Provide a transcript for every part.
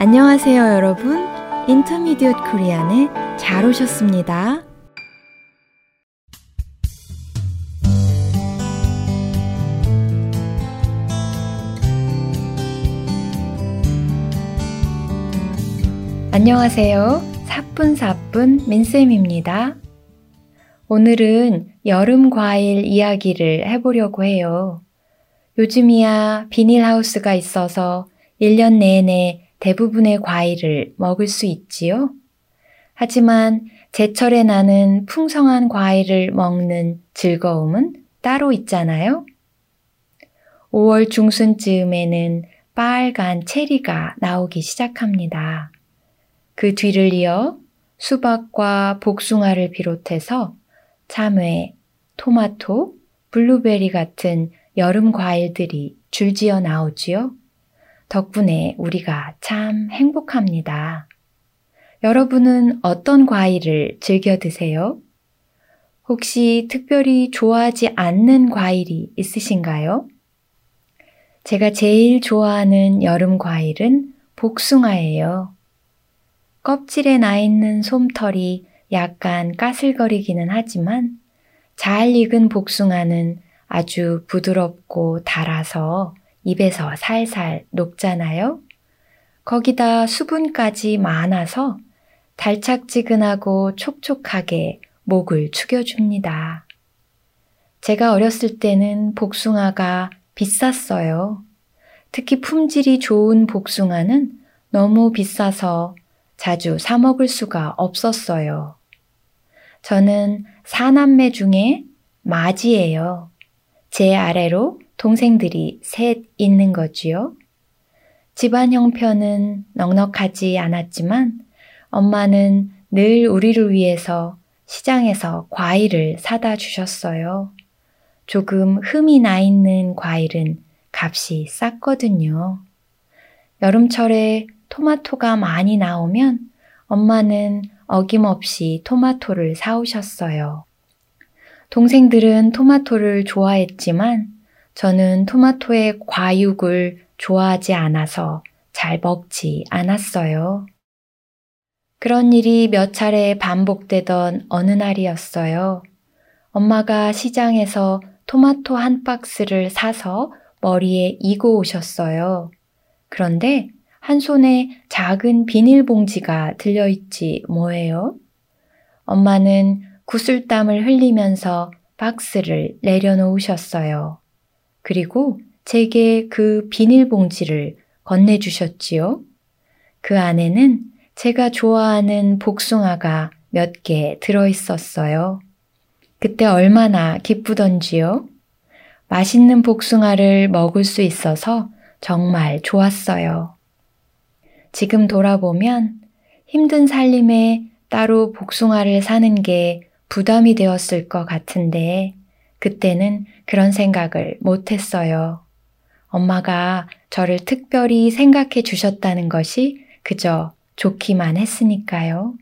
안녕하세요, 여러분. 인터미디엇 코리안에 잘 오셨습니다. 안녕하세요. 사뿐사뿐 민쌤입니다. 오늘은 여름 과일 이야기를 해보려고 해요. 요즘이야 비닐하우스가 있어서 1년 내내 대부분의 과일을 먹을 수 있지요. 하지만 제철에 나는 풍성한 과일을 먹는 즐거움은 따로 있잖아요. 5월 중순쯤에는 빨간 체리가 나오기 시작합니다. 그 뒤를 이어 수박과 복숭아를 비롯해서 참외, 토마토, 블루베리 같은 여름 과일들이 줄지어 나오지요. 덕분에 우리가 참 행복합니다. 여러분은 어떤 과일을 즐겨 드세요? 혹시 특별히 좋아하지 않는 과일이 있으신가요? 제가 제일 좋아하는 여름 과일은 복숭아예요. 껍질에 나 있는 솜털이 약간 까슬거리기는 하지만 잘 익은 복숭아는 아주 부드럽고 달아서 입에서 살살 녹잖아요. 거기다 수분까지 많아서 달착지근하고 촉촉하게 목을 축여줍니다. 제가 어렸을 때는 복숭아가 비쌌어요. 특히 품질이 좋은 복숭아는 너무 비싸서 자주 사먹을 수가 없었어요. 저는 사남매 중에 맞이에요. 제 아래로 동생들이 셋 있는 거지요. 집안 형편은 넉넉하지 않았지만 엄마는 늘 우리를 위해서 시장에서 과일을 사다 주셨어요. 조금 흠이 나 있는 과일은 값이 쌌거든요. 여름철에 토마토가 많이 나오면 엄마는 어김없이 토마토를 사오셨어요. 동생들은 토마토를 좋아했지만 저는 토마토의 과육을 좋아하지 않아서 잘 먹지 않았어요. 그런 일이 몇 차례 반복되던 어느 날이었어요. 엄마가 시장에서 토마토 한 박스를 사서 머리에 이고 오셨어요. 그런데 한 손에 작은 비닐봉지가 들려있지 뭐예요? 엄마는 구슬땀을 흘리면서 박스를 내려놓으셨어요. 그리고 제게 그 비닐봉지를 건네주셨지요. 그 안에는 제가 좋아하는 복숭아가 몇 개 들어있었어요. 그때 얼마나 기쁘던지요. 맛있는 복숭아를 먹을 수 있어서 정말 좋았어요. 지금 돌아보면 힘든 살림에 따로 복숭아를 사는 게 부담이 되었을 것 같은데 그때는 그런 생각을 못 했어요. 엄마가 저를 특별히 생각해 주셨다는 것이 그저 좋기만 했으니까요.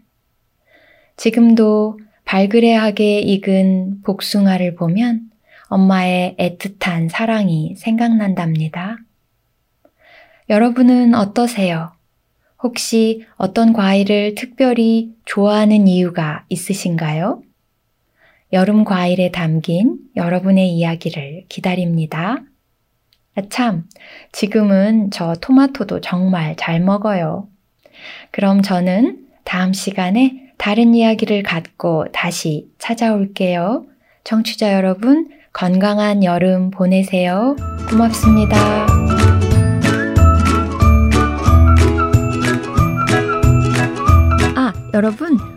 지금도 발그레하게 익은 복숭아를 보면 엄마의 애틋한 사랑이 생각난답니다. 여러분은 어떠세요? 혹시 어떤 과일을 특별히 좋아하는 이유가 있으신가요? 여름 과일에 담긴 여러분의 이야기를 기다립니다. 아, 참, 지금은 저 토마토도 정말 잘 먹어요. 그럼 저는 다음 시간에 다른 이야기를 갖고 다시 찾아올게요. 청취자 여러분, 건강한 여름 보내세요. 고맙습니다. 아, 여러분,